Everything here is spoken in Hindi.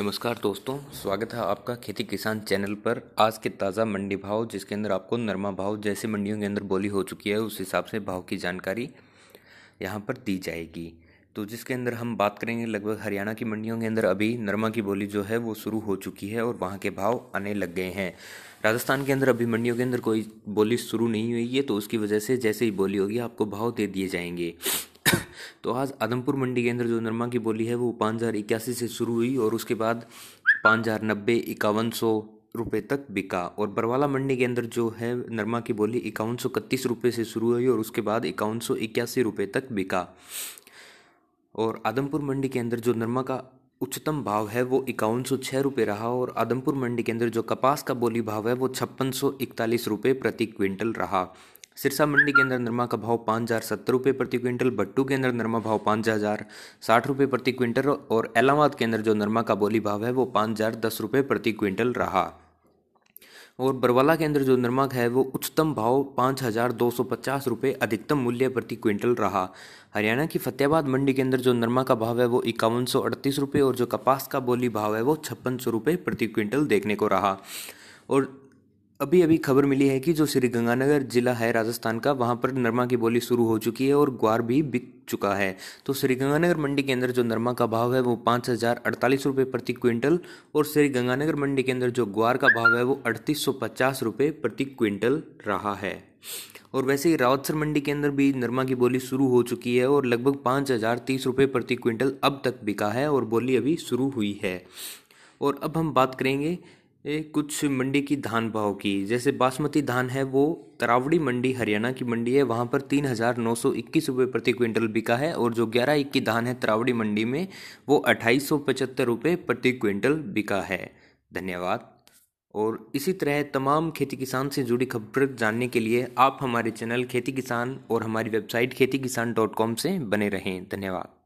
नमस्कार दोस्तों, स्वागत है आपका खेती किसान चैनल पर। आज के ताज़ा मंडी भाव, जिसके अंदर आपको नरमा भाव जैसे मंडियों के अंदर बोली हो चुकी है, उस हिसाब से भाव की जानकारी यहाँ पर दी जाएगी। तो जिसके अंदर हम बात करेंगे, लगभग हरियाणा की मंडियों के अंदर अभी नरमा की बोली जो है, वो शुरू हो चुकी है और वहाँ के भाव आने लग गए हैं। राजस्थान के अंदर अभी मंडियों के अंदर कोई बोली शुरू नहीं हुई है तो उसकी वजह से जैसे ही बोली होगी, आपको भाव दे दिए जाएँगे। तो आज आदमपुर मंडी के अंदर जो नरमा की बोली है, वो पाँच हज़ार इक्यासी से शुरू हुई और उसके बाद पाँच हज़ार नब्बे, इक्यावन सौ रुपये तक बिका। और बरवाला मंडी के अंदर जो है नरमा की बोली, इक्यावन सौ इकतीस रुपये से शुरू हुई और उसके बाद इक्यावन सौ इक्यासी रुपये तक बिका। और आदमपुर मंडी के अंदर जो नरमा का उच्चतम भाव है, वो इक्यावन सौ छः रुपये रहा और आदमपुर मंडी के अंदर जो कपास का बोली भाव है, वो छप्पन सौ इकतालीस रुपये प्रति क्विंटल रहा। सिरसा मंडी के अंदर नरमा का भाव पाँच हज़ार, सत्तर रुपये प्रति क्विंटल भट्टू के अंदर नरमा भाव पाँच हज़ार, साठ रुपये प्रति क्विंटल और एलाहाबाद के अंदर जो नरमा का बोली भाव है वो पाँच हज़ार, दस रुपये प्रति क्विंटल रहा। और बरवाला के अंदर जो नरमा है वो उच्चतम भाव पाँच हज़ार, दो सौ पचास रुपये अधिकतम मूल्य प्रति क्विंटल रहा। हरियाणा की फतेहाबाद मंडी के अंदर जो नरमा का भाव है वो इक्यावन सौ अड़तीस रुपये और जो कपास का बोली भाव है वो छप्पन सौ रुपये प्रति क्विंटल देखने को रहा। और अभी अभी खबर मिली है कि जो श्री गंगानगर जिला है राजस्थान का, वहाँ पर नरमा की बोली शुरू हो चुकी है और ग्वार भी बिक चुका है। तो श्री गंगानगर मंडी के अंदर जो नरमा का भाव है वो पाँच हज़ार अड़तालीस रुपये प्रति क्विंटल और श्री गंगानगर मंडी के अंदर जो ग्वार का भाव है वो अड़तीस सौ पचास रुपये प्रति क्विंटल रहा है। और वैसे ही रावतसर मंडी के अंदर भी नरमा की बोली शुरू हो चुकी है और लगभग पाँच हज़ार तीस रुपये प्रति क्विंटल अब तक बिका है और बोली अभी शुरू हुई है। और अब हम बात करेंगे कुछ मंडी की धान भाव की। जैसे बासमती धान है वो, तरावड़ी मंडी, हरियाणा की मंडी है, वहाँ पर तीन हज़ार नौ सौ इक्कीस रुपये प्रति क्विंटल बिका है, और जो ग्यारह एक की धान है तरावड़ी मंडी में, वो अट्ठाईस सौ पचहत्तर रुपये प्रति क्विंटल बिका है। धन्यवाद। और इसी तरह तमाम खेती किसान से जुड़ी खबर जानने के लिए आप हमारे चैनल खेती किसान और हमारी वेबसाइट खेती किसान डॉट कॉम से बने रहें। धन्यवाद।